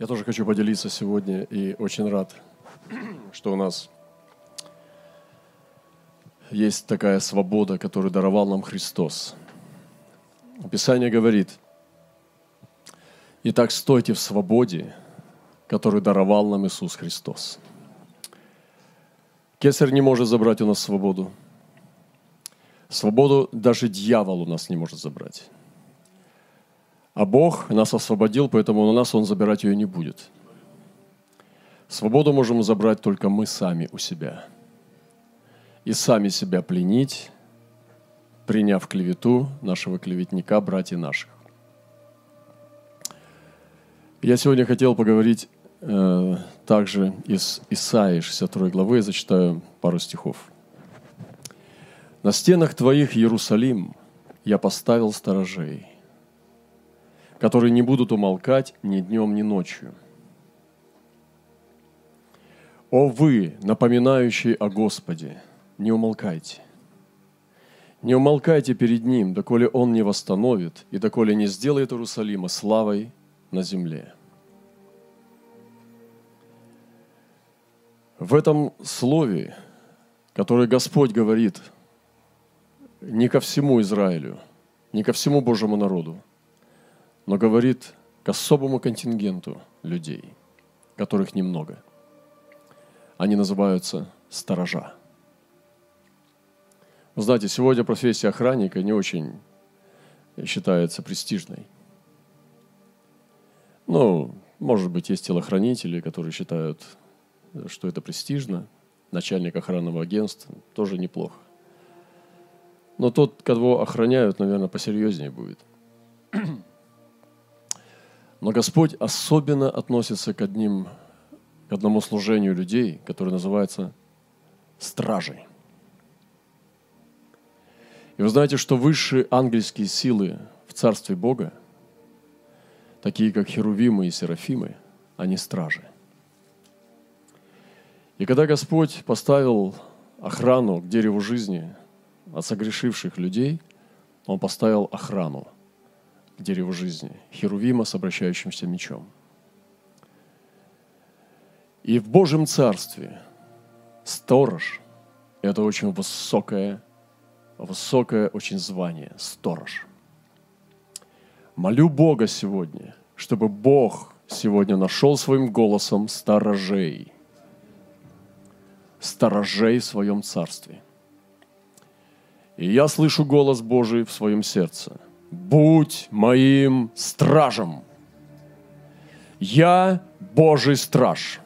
Я тоже хочу поделиться сегодня и очень рад, что у нас есть такая свобода, которую даровал нам Христос. Писание говорит, «Итак, стойте в свободе, которую даровал нам Иисус Христос». Кесарь не может забрать у нас свободу. Свободу даже дьявол у нас не может забрать. А Бог нас освободил, поэтому у нас Он забирать ее не будет. Свободу можем забрать только мы сами у себя. И сами себя пленить, приняв клевету нашего клеветника, братьев наших. Я сегодня хотел поговорить э, также из Исаии 62 главы, я зачитаю пару стихов. «На стенах твоих, Иерусалим, я поставил сторожей, которые не будут умолкать ни днем, ни ночью. О вы, напоминающие о Господе, не умолкайте. Не умолкайте перед Ним, доколе Он не восстановит и доколе не сделает Иерусалима славой на земле. В этом слове, которое Господь говорит не ко всему Израилю, не ко всему Божьему народу, но говорит к особому контингенту людей, которых немного. Они называются сторожа. Вы знаете, сегодня профессия охранника не очень считается престижной. Ну, может быть, есть телохранители, которые считают, что это престижно. Начальник охранного агентства тоже неплохо. Но тот, кого охраняют, наверное, посерьезнее будет. Но Господь особенно относится к, одним, к одному служению людей, которое называется стражей. И вы знаете, что высшие ангельские силы в Царстве Бога, такие как Херувимы и Серафимы, они стражи. И когда Господь поставил охрану к дереву жизни от согрешивших людей, Он поставил охрану – дереву жизни, Херувима с обращающимся мечом. И в Божьем Царстве сторож – это очень высокое, высокое очень звание – сторож. Молю Бога сегодня, чтобы Бог сегодня нашел своим голосом сторожей, сторожей в своем царстве. И я слышу голос Божий в своем сердце – будь моим стражем. Я Божий страж.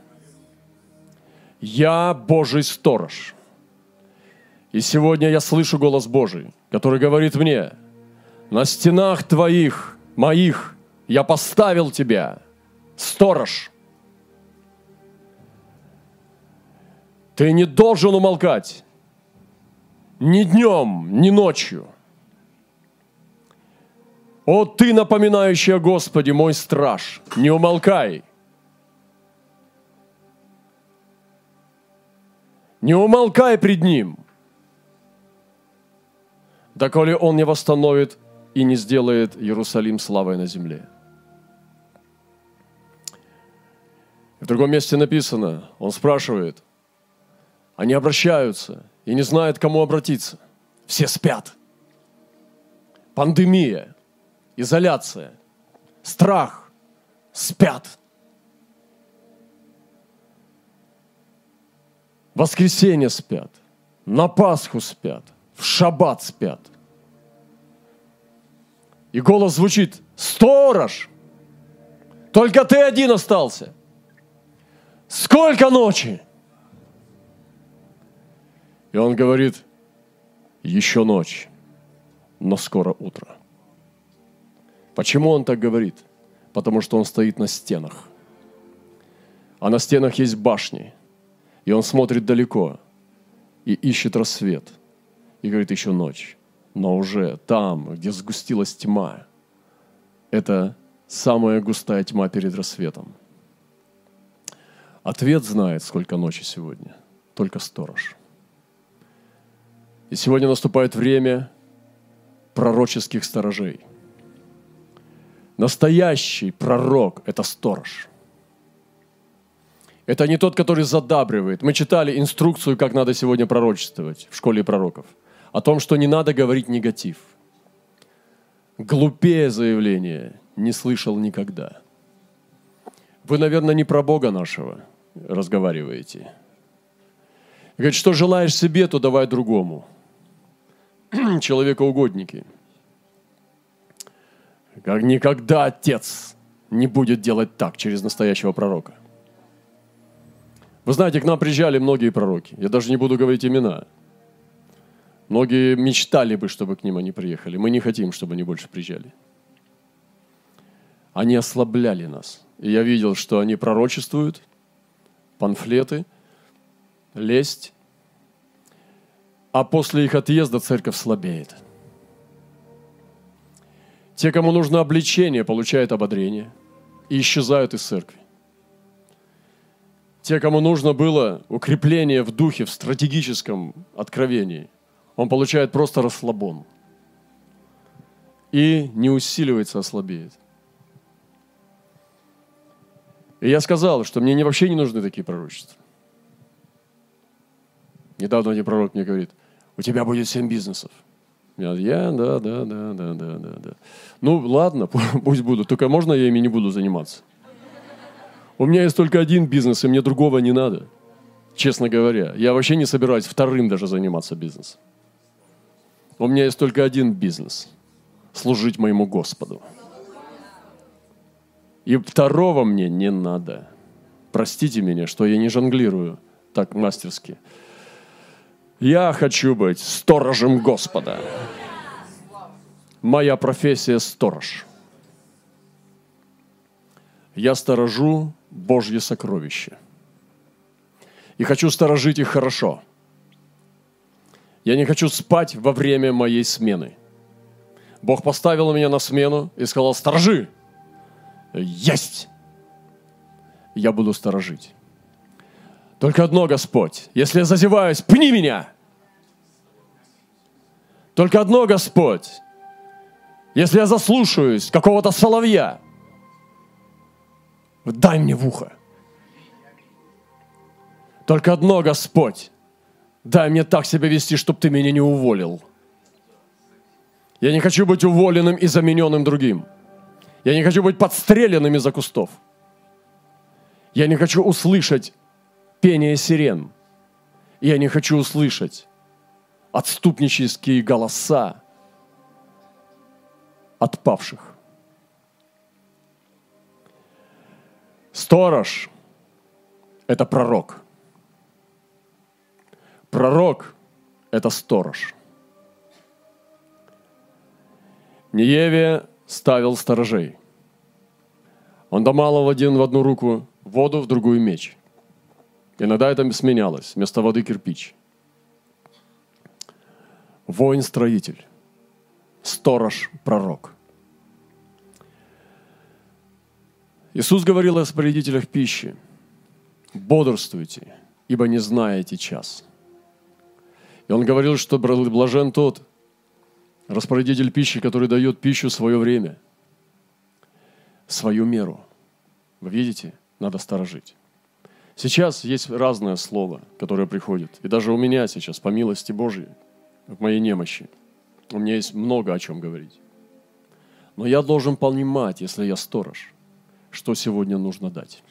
Я Божий сторож. И сегодня я слышу голос Божий, который говорит мне, на стенах твоих, моих, я поставил тебя, сторож. Ты не должен умолкать ни днем, ни ночью – о, ты, напоминающий о Господе, мой страж, не умолкай. Не умолкай пред Ним, доколе Он не восстановит и не сделает Иерусалим славой на земле. В другом месте написано, он спрашивает, они обращаются и не знают, к кому обратиться. Все спят. Пандемия – изоляция, страх, спят. воскресенье спят, на Пасху спят, в шаббат спят. И голос звучит, сторож, только ты один остался. Сколько ночи? И он говорит, еще ночь, но скоро утро. Почему он так говорит? Потому что он стоит на стенах. А на стенах есть башни. И он смотрит далеко и ищет рассвет. И говорит, еще ночь. Но уже там, где сгустилась тьма, это самая густая тьма перед рассветом. Ответ знает, сколько ночи сегодня. Только сторож. И сегодня наступает время пророческих сторожей – Настоящий пророк – это сторож. Это не тот, который задабривает. Мы читали инструкцию, как надо сегодня пророчествовать в школе пророков. О том, что не надо говорить негатив. Глупее заявление не слышал никогда. Вы, наверное, не про Бога нашего разговариваете. Говорит, что желаешь себе, то давай другому. Человекоугодники. Как никогда отец не будет делать так через настоящего пророка. Вы знаете, к нам приезжали многие пророки. Я даже не буду говорить имена. Многие мечтали бы, чтобы к ним они приехали. Мы не хотим, чтобы они больше приезжали. Они ослабляли нас. И я видел, что они пророчествуют, панфлеты, лесть. А после их отъезда церковь слабеет. Те, кому нужно обличение, получают ободрение и исчезают из церкви. Те, кому нужно было укрепление в духе, в стратегическом откровении, он получает просто расслабон. И не усиливается, а. И я сказал, что мне вообще не нужны такие пророчества. Недавно один пророк мне говорит, у тебя будет семь бизнесов. Я, да, да, да, да, да, да, да. Ну, ладно, пусть будут. Только можно я ими не буду заниматься? У меня есть только один бизнес, и мне другого не надо. Честно говоря, я вообще не собираюсь вторым даже заниматься бизнесом. У меня есть только один бизнес – служить моему Господу. И второго мне не надо. Простите меня, что я не жонглирую так мастерски. Я хочу быть сторожем Господа. Моя профессия – сторож. Я сторожу Божье сокровище. И хочу сторожить их хорошо. Я не хочу спать во время моей смены. Бог поставил меня на смену и сказал, сторожи. Есть! Я буду сторожить. Только одно, Господь, если я зазеваюсь, пни меня. Только одно, Господь, если я заслушаюсь какого-то соловья, дай мне в ухо. Только одно, Господь, дай мне так себя вести, чтобы ты меня не уволил. Я не хочу быть уволенным и замененным другим. Я не хочу быть подстреленным из-за кустов. Я не хочу услышать пение сирен. Я не хочу услышать отступнические голоса отпавших. Сторож – это пророк. Пророк – это сторож. Нееве ставил сторожей. Он домалов один в одну руку воду, в другую меч. Иногда это сменялось. Вместо воды кирпич. Воин-строитель. Сторож-пророк. Иисус говорил о распорядителях пищи. Бодрствуйте, ибо не знаете час. И Он говорил, что блажен тот, распорядитель пищи, который дает пищу свое время, свою меру. Вы видите, надо сторожить. Сейчас есть разное слово, которое приходит. И даже у меня сейчас, по милости Божьей, в моей немощи, у меня есть много о чем говорить. Но я должен понимать, если я сторож, что сегодня нужно дать.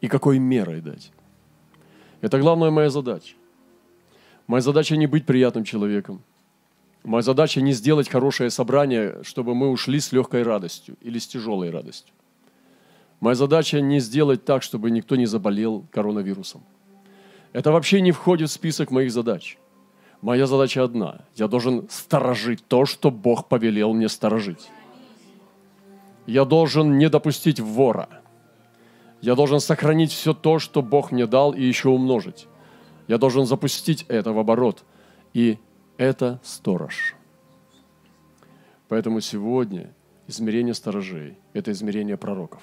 И какой мерой дать. Это главная моя задача. Моя задача не быть приятным человеком. Моя задача не сделать хорошее собрание, чтобы мы ушли с легкой радостью или с тяжелой радостью. Моя задача не сделать так, чтобы никто не заболел коронавирусом. Это вообще не входит в список моих задач. Моя задача одна. Я должен сторожить то, что Бог повелел мне сторожить. Я должен не допустить вора. Я должен сохранить все то, что Бог мне дал, и еще умножить. Я должен запустить это в оборот. И это сторож. Поэтому сегодня измерение сторожей – это измерение пророков.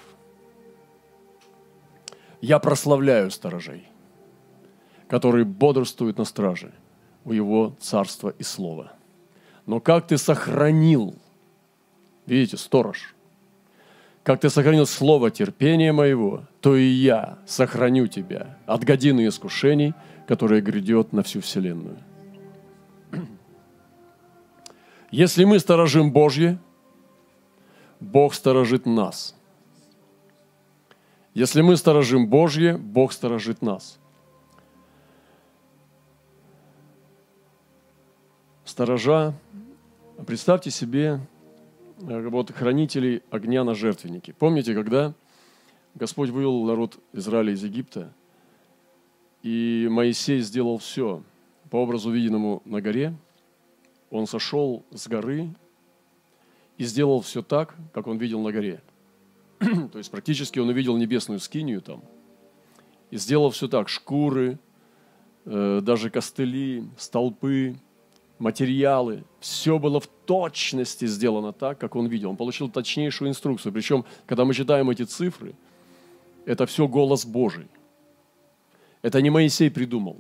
Я прославляю сторожей, которые бодрствуют на страже у Его царства и слова. Но как ты сохранил, видите, сторож, как ты сохранил слово терпения моего, то и я сохраню тебя от годины искушений, которое грядет на всю вселенную. Если мы сторожим Божье, Бог сторожит нас. Если мы сторожим Божье, Бог сторожит нас. Сторожа, представьте себе э, вот хранителей огня на жертвеннике. Помните, когда Господь вывел народ Израиля из Египта, и Моисей сделал все по образу виденному на горе, он сошел с горы и сделал все так, как он видел на горе. То есть практически он увидел небесную скинию там и сделал все так, шкуры, э, даже костыли, столпы, материалы, все было в точности сделано так, как он видел. Он получил точнейшую инструкцию. Причем, когда мы читаем эти цифры, это все голос Божий. Это не Моисей придумал.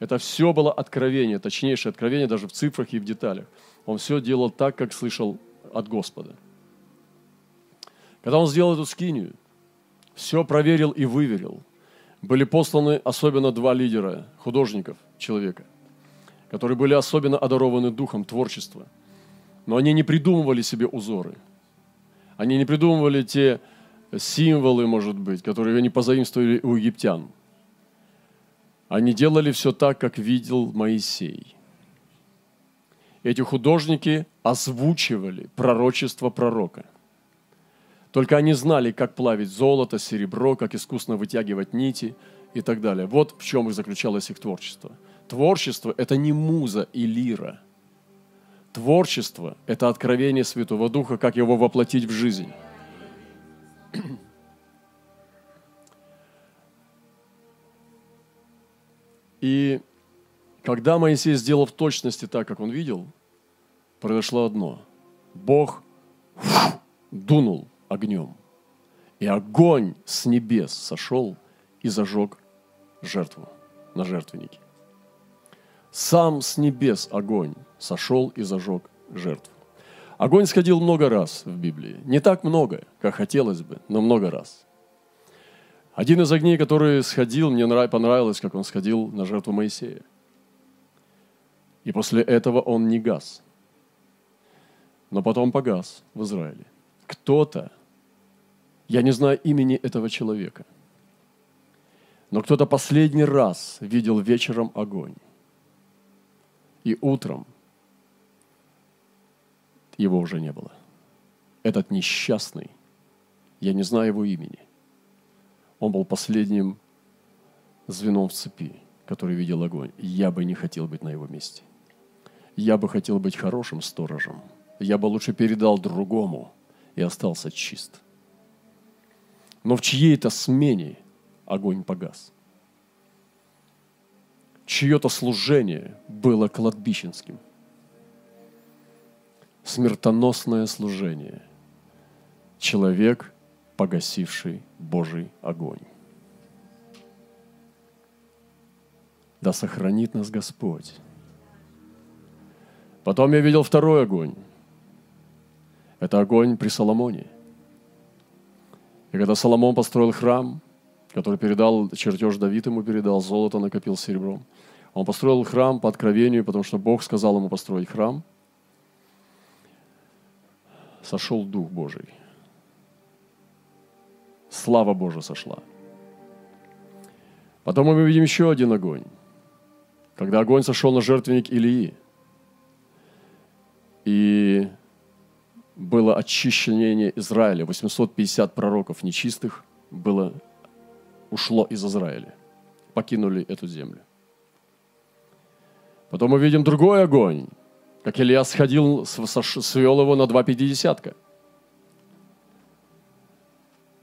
Это все было откровение, точнейшее откровение даже в цифрах и в деталях. Он все делал так, как слышал от Господа. Когда он сделал эту скинию, все проверил и выверил. Были посланы особенно два лидера, художников человека, которые были особенно одарованы духом творчества. Но они не придумывали себе узоры. Они не придумывали те символы, может быть, которые они позаимствовали у египтян – они делали все так, как видел Моисей. Эти художники озвучивали пророчество пророка. Только они знали, как плавить золото, серебро, как искусно вытягивать нити и так далее. Вот в чем и заключалось их творчество. Творчество – это не муза и лира. Творчество – это откровение Святого Духа, как его воплотить в жизнь. И когда Моисей сделал в точности так, как он видел, произошло одно. Бог дунул огнем, и огонь с небес сошел и зажег жертву на жертвеннике. Сам с небес огонь сошел и зажег жертву. Огонь сходил много раз в Библии. Не так много, как хотелось бы, но много раз. Один из огней, который сходил, мне понравилось, как он сходил на жертву Моисея. И после этого он не гас. Но потом погас в Израиле. Кто-то, я не знаю имени этого человека, но кто-то последний раз видел вечером огонь. И утром его уже не было. Этот несчастный, я не знаю его имени – он был последним звеном в цепи, который видел огонь. Я бы не хотел быть на его месте. Я бы хотел быть хорошим сторожем. Я бы лучше передал другому и остался чист. Но в чьей-то смене огонь погас. Чье-то служение было кладбищенским. Смертоносное служение. Человек погасивший Божий огонь. Да сохранит нас Господь. Потом я видел второй огонь. Это огонь при Соломоне. И когда Соломон построил храм, который передал, чертеж Давид ему передал, золото накопил серебром, он построил храм по откровению, потому что Бог сказал ему построить храм. Сошел Дух Божий – слава Божия сошла. Потом мы видим еще один огонь. Когда огонь сошел на жертвенник Илии, и было очищение Израиля, 850 пророков нечистых было, ушло из Израиля, покинули эту землю. Потом мы видим другой огонь, как Илья сходил, свел его на два пятидесятка –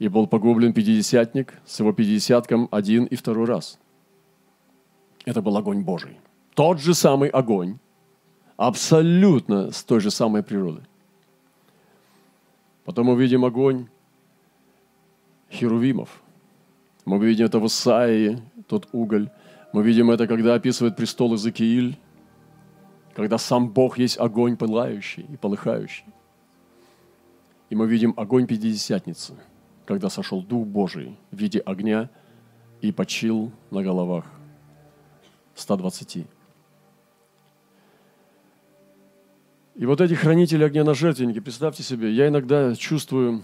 и был погублен пятидесятник с его пятидесятком один и второй раз. Это был огонь Божий. Тот же самый огонь, абсолютно с той же самой природы. Потом мы видим огонь херувимов. Мы видим это в Исаии, тот уголь. Мы видим это, когда описывает престол Иезекииль, когда сам Бог есть огонь пылающий и полыхающий. И мы видим огонь Пятидесятницы – когда сошел Дух Божий в виде огня и почил на головах 120. И вот эти хранители огня на жертвеннике, представьте себе, я иногда чувствую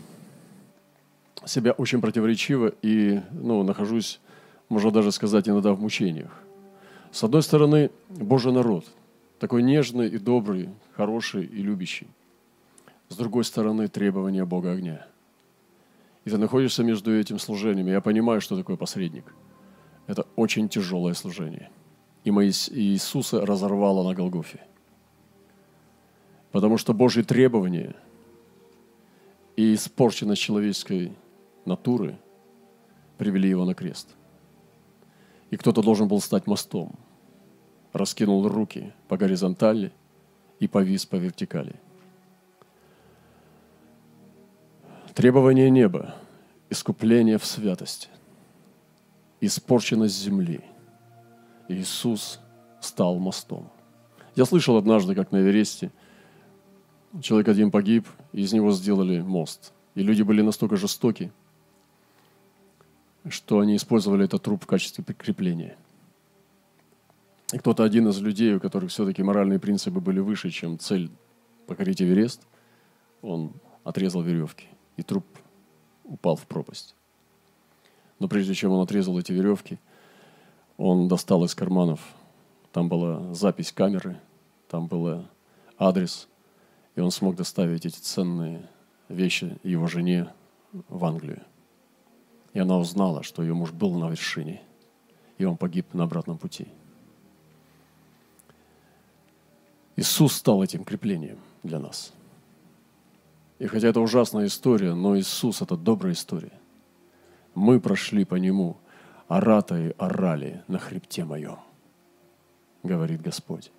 себя очень противоречиво и ну, нахожусь, можно даже сказать, иногда в мучениях. С одной стороны, Божий народ, такой нежный и добрый, хороший и любящий. С другой стороны, требования Бога огня. И ты находишься между этим служением. Я понимаю, что такое посредник. Это очень тяжелое служение. И Иисуса разорвало на Голгофе. Потому что Божьи требования и испорченность человеческой натуры привели его на крест. И кто-то должен был стать мостом. Раскинул руки по горизонтали и повис по вертикали. Требование неба, искупление в святости, испорченность земли. Иисус стал мостом. Я слышал однажды, как на Эвересте человек один погиб, и из него сделали мост. И люди были настолько жестоки – что они использовали этот труп в качестве прикрепления. И кто-то один из людей, у которых все-таки моральные принципы были выше, чем цель покорить Эверест, он отрезал веревки, и труп упал в пропасть. Но прежде чем он отрезал эти веревки, он достал из карманов, там была запись камеры, там был адрес, и он смог доставить эти ценные вещи его жене в Англию. И она узнала, что ее муж был на вершине, и он погиб на обратном пути. Иисус стал этим креплением для нас. И хотя это ужасная история, но Иисус – это добрая история. Мы прошли по Нему, ората и орали на хребте моем, говорит Господь.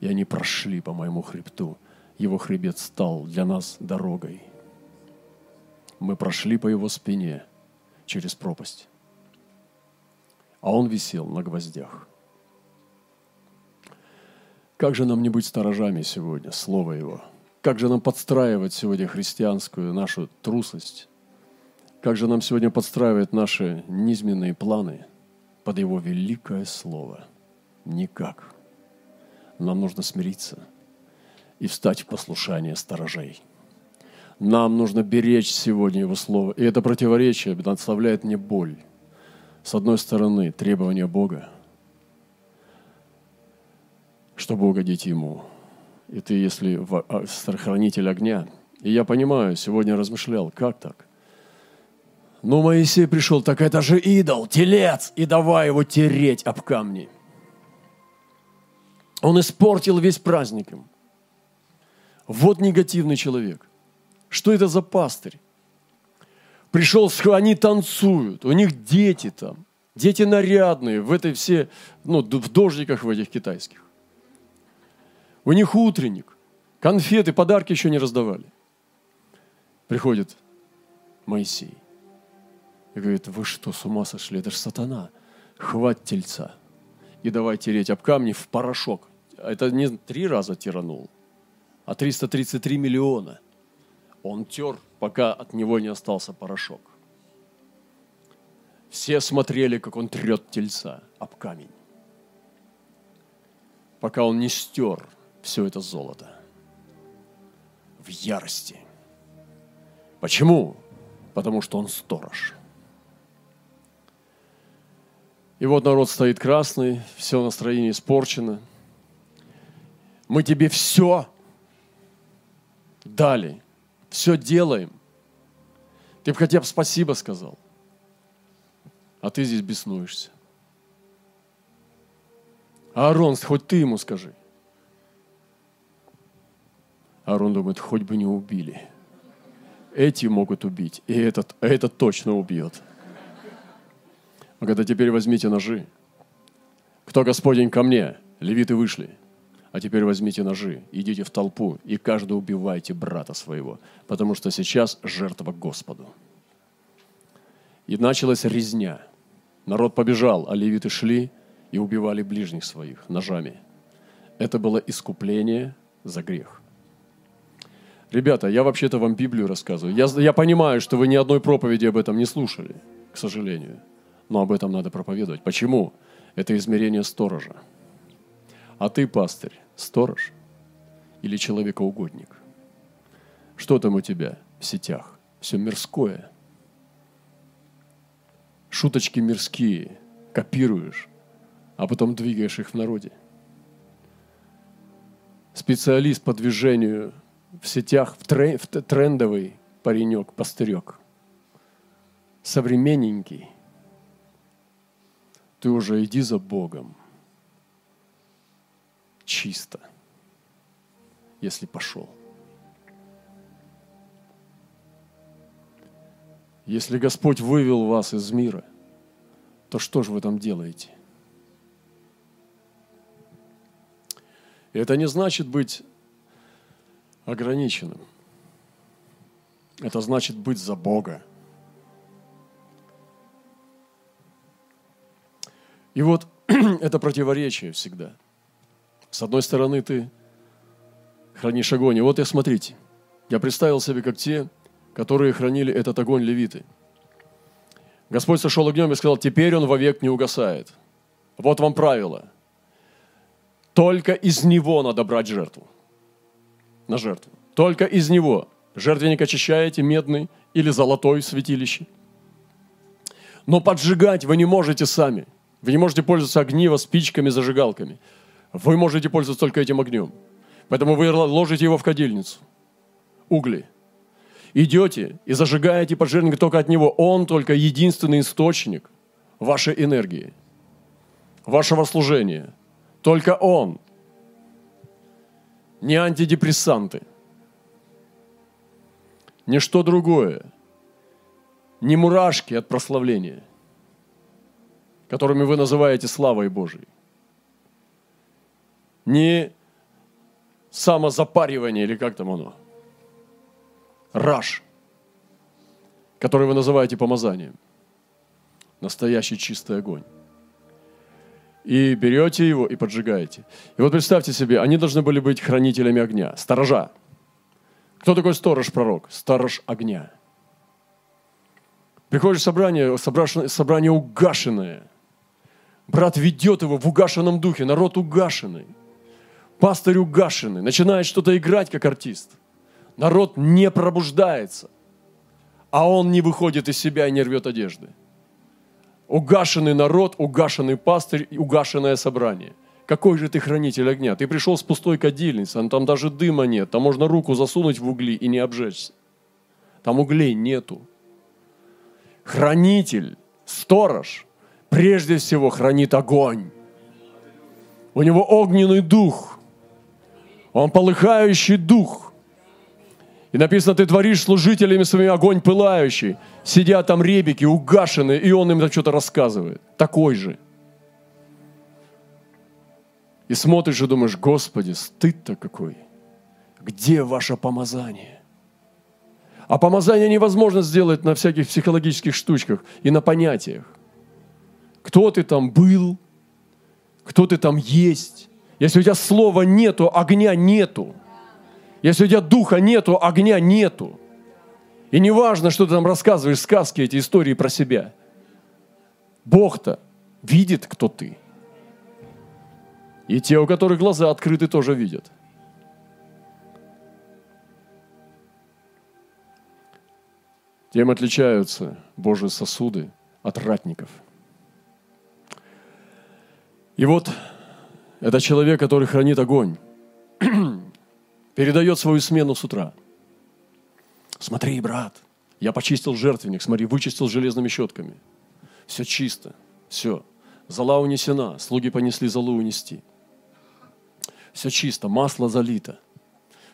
И они прошли по моему хребту. Его хребет стал для нас дорогой – мы прошли по его спине через пропасть. А он висел на гвоздях. Как же нам не быть сторожами сегодня, Слово Его? Как же нам подстраивать сегодня христианскую нашу трусость? Как же нам сегодня подстраивать наши низменные планы под Его великое Слово? Никак. Нам нужно смириться и встать в послушание сторожей – нам нужно беречь сегодня Его Слово. И это противоречие доставляет мне боль. С одной стороны, требования Бога, чтобы угодить Ему. И ты, если а, хранитель огня, и я понимаю, сегодня размышлял, как так? Ну, Моисей пришел, так это же идол, телец, и давай его тереть об камни. Он испортил весь праздником. Вот негативный человек. Что это за пастырь? Пришел, они танцуют, у них дети там, дети нарядные, в этой все, ну, в дождиках в этих китайских. У них утренник, конфеты, подарки еще не раздавали. Приходит Моисей и говорит, вы что, с ума сошли? Это же сатана. Хватит тельца. И давай тереть об камни в порошок. Это не три раза тиранул, а 333 миллиона – он тер, пока от него не остался порошок. Все смотрели, как он трет тельца об камень, пока он не стер все это золото в ярости. Почему? Потому что он сторож. И вот народ стоит красный, все настроение испорчено. Мы тебе все дали все делаем. Ты бы хотя бы спасибо сказал. А ты здесь беснуешься. Аарон, хоть ты ему скажи. Аарон думает, хоть бы не убили. Эти могут убить, и этот, а этот точно убьет. А теперь возьмите ножи. Кто Господень ко мне? Левиты вышли. А теперь возьмите ножи, идите в толпу и каждый убивайте брата своего, потому что сейчас жертва Господу. И началась резня. Народ побежал, а левиты шли и убивали ближних своих ножами. Это было искупление за грех. Ребята, я вообще-то вам Библию рассказываю. Я, я понимаю, что вы ни одной проповеди об этом не слушали, к сожалению. Но об этом надо проповедовать. Почему? Это измерение сторожа. А ты, пастырь, сторож или человекоугодник? Что там у тебя в сетях? Все мирское. Шуточки мирские. Копируешь, а потом двигаешь их в народе. Специалист по движению в сетях, в, трен, в трендовый паренек, пастырек. Современненький. Ты уже иди за Богом. Чисто. Если пошел. Если Господь вывел вас из мира, то что же вы там делаете? И это не значит быть ограниченным. Это значит быть за Бога. И вот это противоречие всегда. С одной стороны, ты хранишь огонь. И вот я смотрите, я представил себе, как те, которые хранили этот огонь левиты. Господь сошел огнем и сказал, теперь он вовек не угасает. Вот вам правило. Только из него надо брать жертву на жертву. Только из него. Жертвенник очищаете, медный или золотой святилище. Но поджигать вы не можете сами. Вы не можете пользоваться огниво, спичками, зажигалками. Вы можете пользоваться только этим огнем. Поэтому вы ложите его в кадильницу. Угли. Идете и зажигаете поджженник только от него. Он только единственный источник вашей энергии, вашего служения. Только он – не антидепрессанты, не что другое, не мурашки от прославления, которыми вы называете славой Божией, не самозапаривание или как там оно, раш, который вы называете помазанием, настоящий чистый огонь и берете его и поджигаете. И вот представьте себе, они должны были быть хранителями огня, сторожа. Кто такой сторож-пророк? Сторож огня. Приходишь в собрание, собрание угашенное. Брат ведет его в угашенном духе, народ угашенный. Пастырь угашенный, начинает что-то играть как артист. Народ не пробуждается, а он не выходит из себя и не рвет одежды угашенный народ, угашенный пастырь, угашенное собрание. Какой же ты хранитель огня? Ты пришел с пустой кадильницей, там даже дыма нет, там можно руку засунуть в угли и не обжечься. Там углей нету. Хранитель, сторож, прежде всего хранит огонь. У него огненный дух. Он полыхающий дух. И написано, ты творишь служителями своими огонь пылающий. Сидят там ребики, угашенные, и он им там что-то рассказывает. Такой же. И смотришь и думаешь, Господи, стыд-то какой. Где ваше помазание? А помазание невозможно сделать на всяких психологических штучках и на понятиях. Кто ты там был, кто ты там есть. Если у тебя слова нету, огня нету – если у тебя духа нету, огня нету. И не важно, что ты там рассказываешь сказки, эти истории про себя. Бог-то видит, кто ты. И те, у которых глаза открыты, тоже видят. Тем отличаются Божьи сосуды от ратников. И вот это человек, который хранит огонь передает свою смену с утра. Смотри, брат, я почистил жертвенник, смотри, вычистил железными щетками. Все чисто, все. Зала унесена, слуги понесли залу унести. Все чисто, масло залито.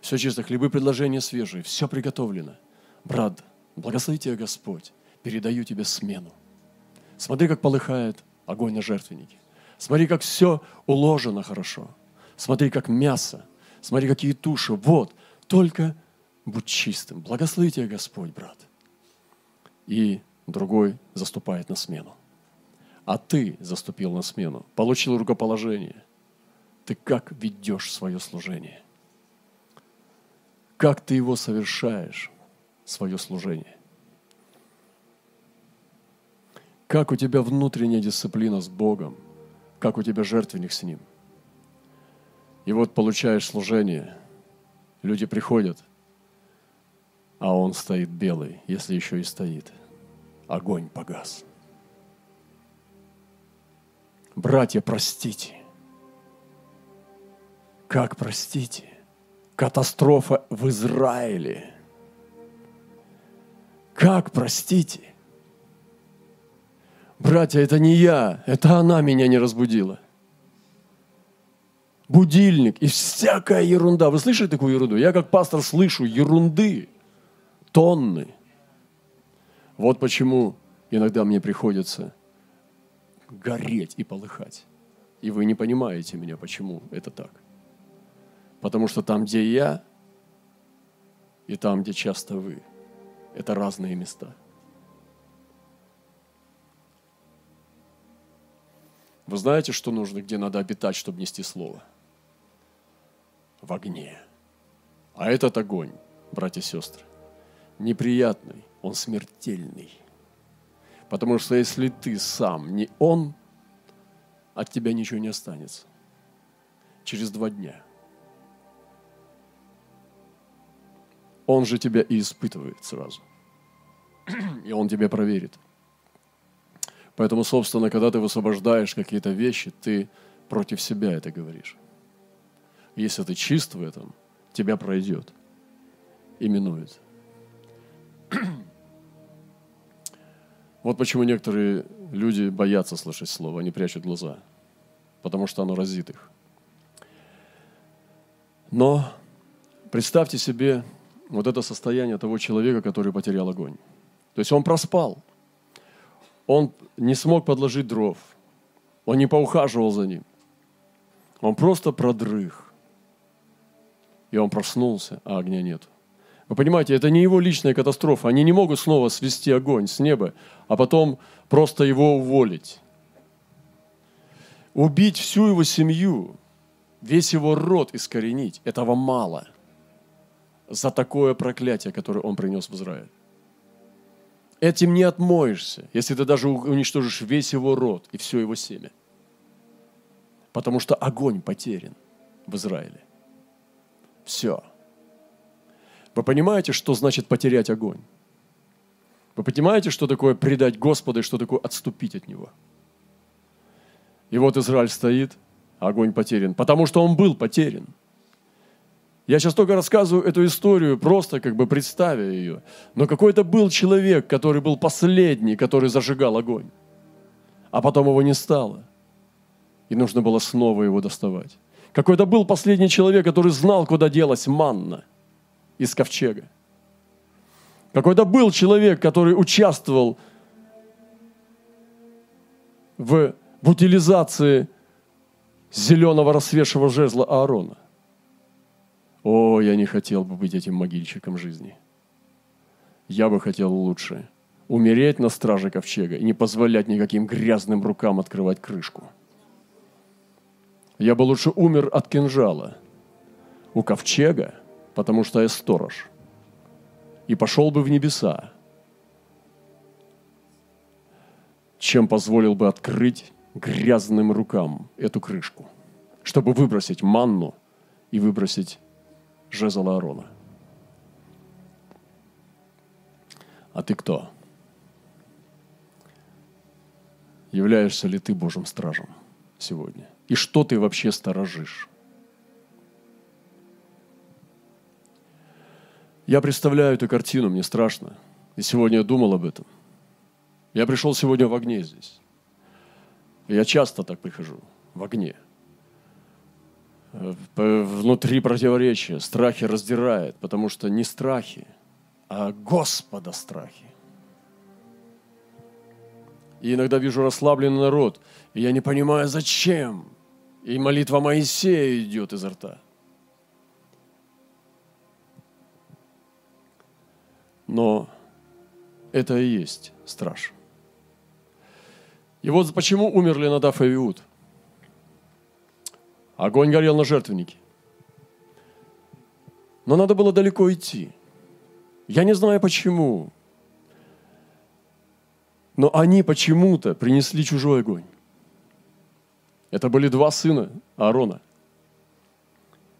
Все чисто, хлебы предложения свежие, все приготовлено. Брат, благослови тебя Господь, передаю тебе смену. Смотри, как полыхает огонь на жертвеннике. Смотри, как все уложено хорошо. Смотри, как мясо Смотри, какие туши. Вот, только будь чистым. Благослови тебя Господь, брат. И другой заступает на смену. А ты заступил на смену, получил рукоположение. Ты как ведешь свое служение? как ты его совершаешь, свое служение. Как у тебя внутренняя дисциплина с Богом, как у тебя жертвенник с Ним. И вот получаешь служение, люди приходят, а он стоит белый, если еще и стоит. Огонь погас. Братья, простите. Как простите? Катастрофа в Израиле. Как простите? Братья, это не я, это она меня не разбудила. Будильник и всякая ерунда. Вы слышали такую ерунду? Я как пастор слышу ерунды, тонны. Вот почему иногда мне приходится гореть и полыхать. И вы не понимаете меня, почему это так. Потому что там, где я, и там, где часто вы, это разные места. Вы знаете, что нужно, где надо обитать, чтобы нести слово? В огне. А этот огонь, братья и сестры, неприятный, он смертельный. Потому что если ты сам не он, от тебя ничего не останется. Через два дня. Он же тебя и испытывает сразу. И он тебя проверит. Поэтому, собственно, когда ты высвобождаешь какие-то вещи, ты против себя это говоришь. Если ты чист в этом, тебя пройдет и минует. Вот почему некоторые люди боятся слышать слово, они прячут глаза, потому что оно разит их. Но представьте себе вот это состояние того человека, который потерял огонь. То есть он проспал, он не смог подложить дров, он не поухаживал за ним, он просто продрых. И он проснулся, а огня нет. Вы понимаете, это не его личная катастрофа. Они не могут снова свести огонь с неба, а потом просто его уволить. Убить всю его семью, весь его род искоренить, этого мало за такое проклятие, которое он принес в Израиль. Этим не отмоешься, если ты даже уничтожишь весь его род и все его семя. Потому что огонь потерян в Израиле. Все. Вы понимаете, что значит потерять огонь? Вы понимаете, что такое предать Господа и что такое отступить от Него? И вот Израиль стоит, а огонь потерян, потому что он был потерян. Я сейчас только рассказываю эту историю, просто как бы представя ее. Но какой-то был человек, который был последний, который зажигал огонь. А потом его не стало. И нужно было снова его доставать. Какой-то был последний человек, который знал, куда делась манна – из ковчега. Какой-то был человек, который участвовал в, утилизации зеленого рассвешего жезла Аарона. О, я не хотел бы быть этим могильщиком жизни. Я бы хотел лучше умереть на страже ковчега и не позволять никаким грязным рукам открывать крышку. Я бы лучше умер от кинжала у ковчега, потому что я сторож, и пошел бы в небеса, чем позволил бы открыть грязным рукам эту крышку, чтобы выбросить манну и выбросить жезл Аарона. А ты кто? Являешься ли ты Божьим стражем сегодня? И что ты вообще сторожишь? Я представляю эту картину, мне страшно. И сегодня я думал об этом. Я пришел сегодня в огне здесь. Я часто так прихожу, в огне. Внутри противоречия, страхи раздирает, потому что не страхи, а Господа страхи. И иногда вижу расслабленный народ, и я не понимаю, зачем. И молитва Моисея идет изо рта – Но это и есть страж. И вот почему умерли Надав и Иуд. Огонь горел на жертвеннике. Но надо было далеко идти. Я не знаю почему. Но они почему-то принесли чужой огонь. Это были два сына Аарона.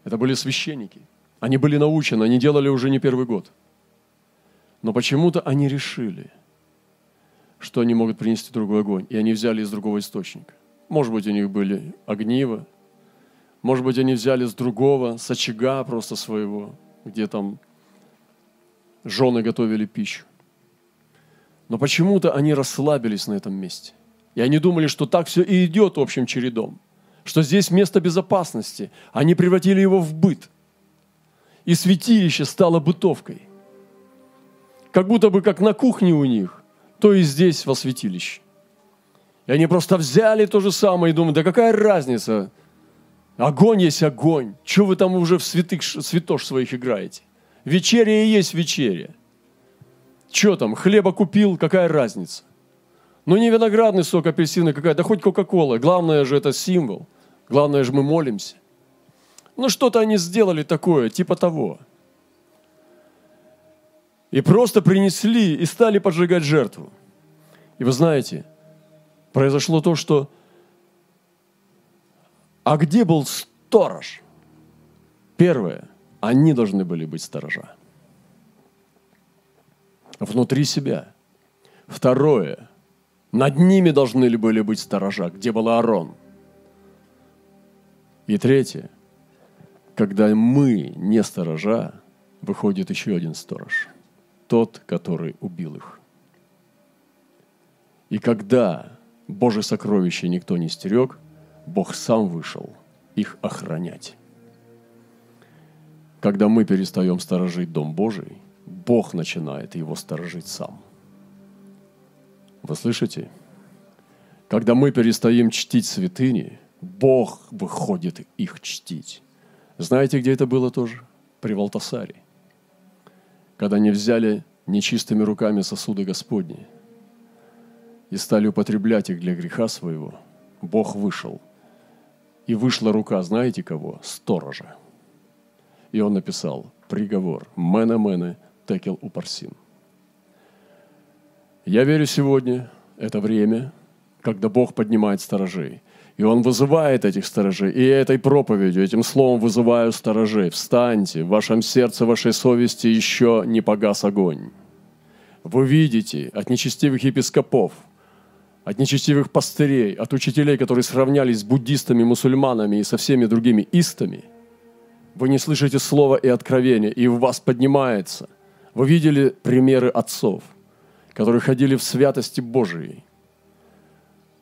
Это были священники. Они были научены, они делали уже не первый год. Но почему-то они решили, что они могут принести другой огонь. И они взяли из другого источника. Может быть, у них были огниво. Может быть, они взяли с другого, с очага просто своего, где там жены готовили пищу. Но почему-то они расслабились на этом месте. И они думали, что так все и идет общим чередом. Что здесь место безопасности. Они превратили его в быт. И святилище стало бытовкой. Как будто бы как на кухне у них, то и здесь во святилище. И они просто взяли то же самое и думают, да какая разница? Огонь есть огонь. Чего вы там уже в святых, святош своих играете? Вечеря и есть вечеря. Что там, хлеба купил, какая разница? Ну не виноградный сок, апельсины какая, да хоть Кока-Кола. Главное же это символ. Главное же мы молимся. Ну что-то они сделали такое, типа того. И просто принесли и стали поджигать жертву. И вы знаете, произошло то, что... А где был сторож? Первое, они должны были быть сторожа внутри себя. Второе. Над ними должны ли были быть сторожа, где был Аарон. И третье. Когда мы не сторожа, выходит еще один сторож. Тот, который убил их. И когда Божье сокровище никто не стерег, Бог сам вышел их охранять. Когда мы перестаем сторожить Дом Божий – Бог начинает его сторожить сам. Вы слышите? Когда мы перестаем чтить святыни, Бог выходит их чтить. Знаете, где это было тоже? При Валтасаре. Когда они взяли нечистыми руками сосуды Господни и стали употреблять их для греха своего, Бог вышел. И вышла рука, знаете кого? Сторожа. И он написал приговор. Мене-мене, Текел Упарсин. Я верю сегодня, это время, когда Бог поднимает сторожей. И Он вызывает этих сторожей. И этой проповедью, этим словом вызываю сторожей. Встаньте, в вашем сердце, в вашей совести еще не погас огонь. Вы видите от нечестивых епископов, от нечестивых пастырей, от учителей, которые сравнялись с буддистами, мусульманами и со всеми другими истами, вы не слышите слова и откровения, и в вас поднимается – вы видели примеры отцов, которые ходили в святости Божией.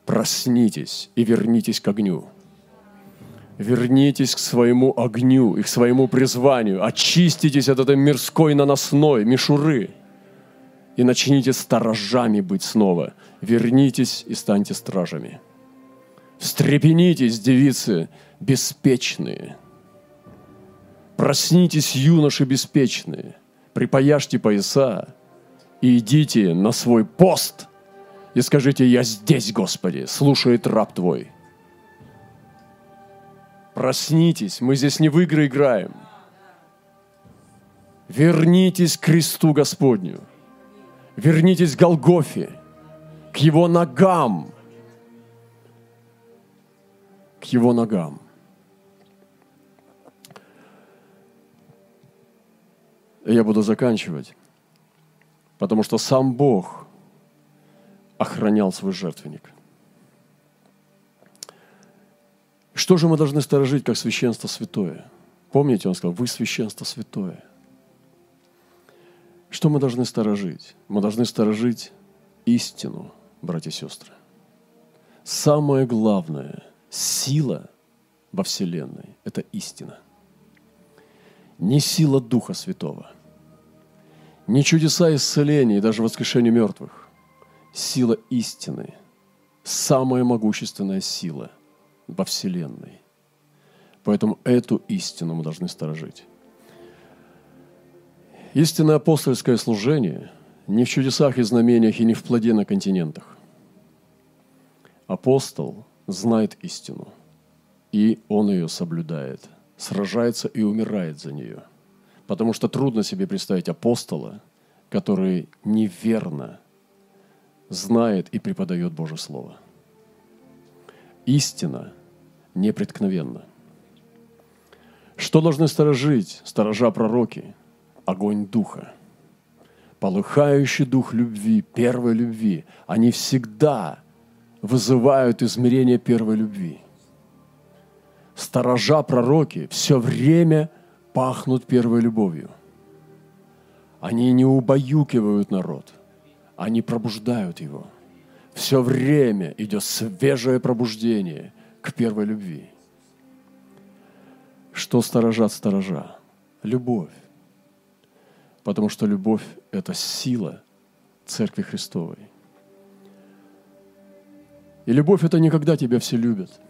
Проснитесь и вернитесь к огню. Вернитесь к своему огню и к своему призванию. Очиститесь от этой мирской наносной мишуры и начните сторожами быть снова. Вернитесь и станьте стражами. Встрепенитесь, девицы, беспечные. Проснитесь, юноши беспечные – припаяшьте пояса и идите на свой пост и скажите, я здесь, Господи, слушает раб Твой. Проснитесь, мы здесь не в игры играем. Вернитесь к кресту Господню. Вернитесь к Голгофе, к Его ногам. К Его ногам. я буду заканчивать, потому что сам Бог охранял свой жертвенник. Что же мы должны сторожить, как священство святое? Помните, он сказал, вы священство святое. Что мы должны сторожить? Мы должны сторожить истину, братья и сестры. Самое главное, сила во Вселенной – это истина. Не сила Духа Святого – не чудеса исцеления и даже воскрешения мертвых. Сила истины – самая могущественная сила во Вселенной. Поэтому эту истину мы должны сторожить. Истинное апостольское служение не в чудесах и знамениях и не в плоде на континентах. Апостол знает истину, и он ее соблюдает, сражается и умирает за нее – Потому что трудно себе представить апостола, который неверно знает и преподает Божье Слово. Истина непреткновенна. Что должны сторожить, сторожа пророки? Огонь Духа. Полыхающий дух любви, первой любви. Они всегда вызывают измерение первой любви. Сторожа пророки все время пахнут первой любовью. Они не убаюкивают народ, они пробуждают его. Все время идет свежее пробуждение к первой любви. Что сторожат сторожа? Любовь. Потому что любовь – это сила Церкви Христовой. И любовь – это не когда тебя все любят.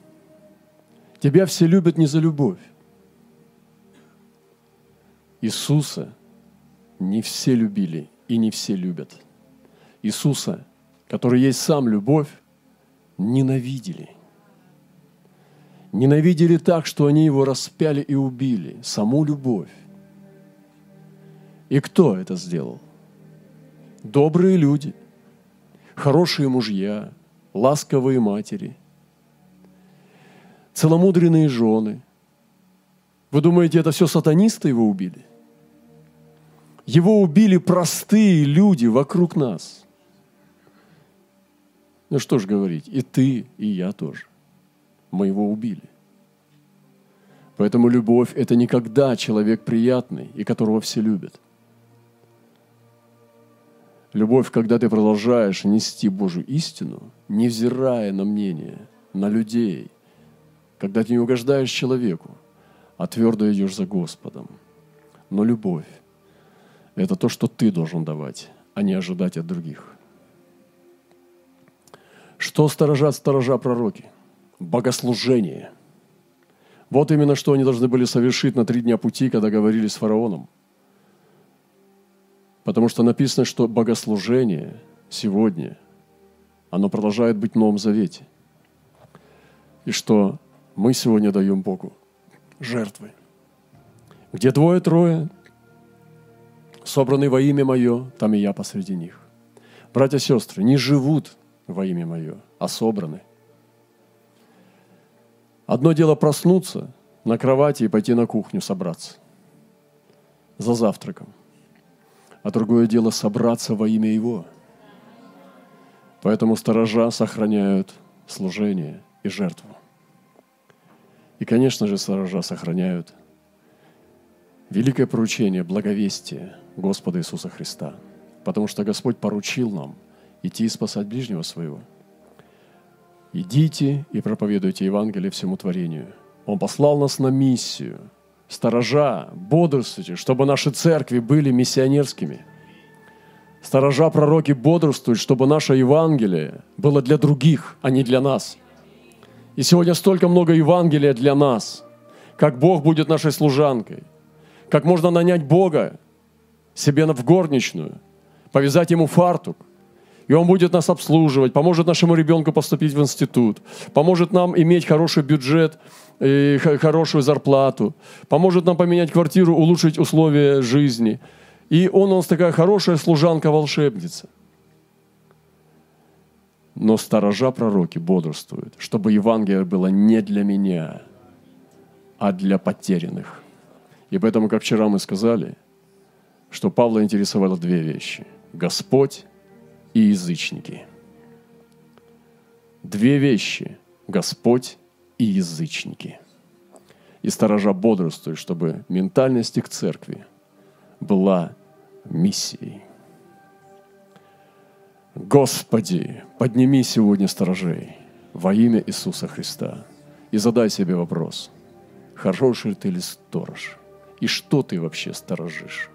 Тебя все любят не за любовь. Иисуса не все любили и не все любят. Иисуса, который есть сам любовь, ненавидели. Ненавидели так, что они его распяли и убили, саму любовь. И кто это сделал? Добрые люди, хорошие мужья, ласковые матери, целомудренные жены. Вы думаете, это все сатанисты его убили? Его убили простые люди вокруг нас. Ну что ж говорить, и ты, и я тоже. Мы его убили. Поэтому любовь – это никогда человек приятный и которого все любят. Любовь, когда ты продолжаешь нести Божью истину, невзирая на мнение, на людей, когда ты не угождаешь человеку, а твердо идешь за Господом. Но любовь это то, что ты должен давать, а не ожидать от других. Что сторожат сторожа пророки? Богослужение. Вот именно что они должны были совершить на три дня пути, когда говорили с фараоном. Потому что написано, что богослужение сегодня, оно продолжает быть в Новом Завете. И что мы сегодня даем Богу жертвы. Где двое-трое собраны во имя Мое, там и я посреди них. Братья и сестры, не живут во имя Мое, а собраны. Одно дело проснуться на кровати и пойти на кухню собраться за завтраком, а другое дело собраться во имя Его. Поэтому сторожа сохраняют служение и жертву. И, конечно же, сторожа сохраняют великое поручение, благовестие – Господа Иисуса Христа. Потому что Господь поручил нам идти и спасать ближнего своего. Идите и проповедуйте Евангелие всему творению. Он послал нас на миссию. Сторожа, бодрствуйте, чтобы наши церкви были миссионерскими. Сторожа, пророки бодрствуют, чтобы наше Евангелие было для других, а не для нас. И сегодня столько много Евангелия для нас. Как Бог будет нашей служанкой. Как можно нанять Бога себе в горничную, повязать ему фартук, и он будет нас обслуживать, поможет нашему ребенку поступить в институт, поможет нам иметь хороший бюджет и хорошую зарплату, поможет нам поменять квартиру, улучшить условия жизни. И он нас такая хорошая служанка-волшебница. Но сторожа пророки бодрствуют, чтобы Евангелие было не для меня, а для потерянных. И поэтому, как вчера мы сказали – что Павла интересовало две вещи – Господь и язычники. Две вещи – Господь и язычники. И сторожа бодрствуют, чтобы ментальность их церкви была миссией. Господи, подними сегодня сторожей во имя Иисуса Христа и задай себе вопрос, хороший ты ли сторож, и что ты вообще сторожишь?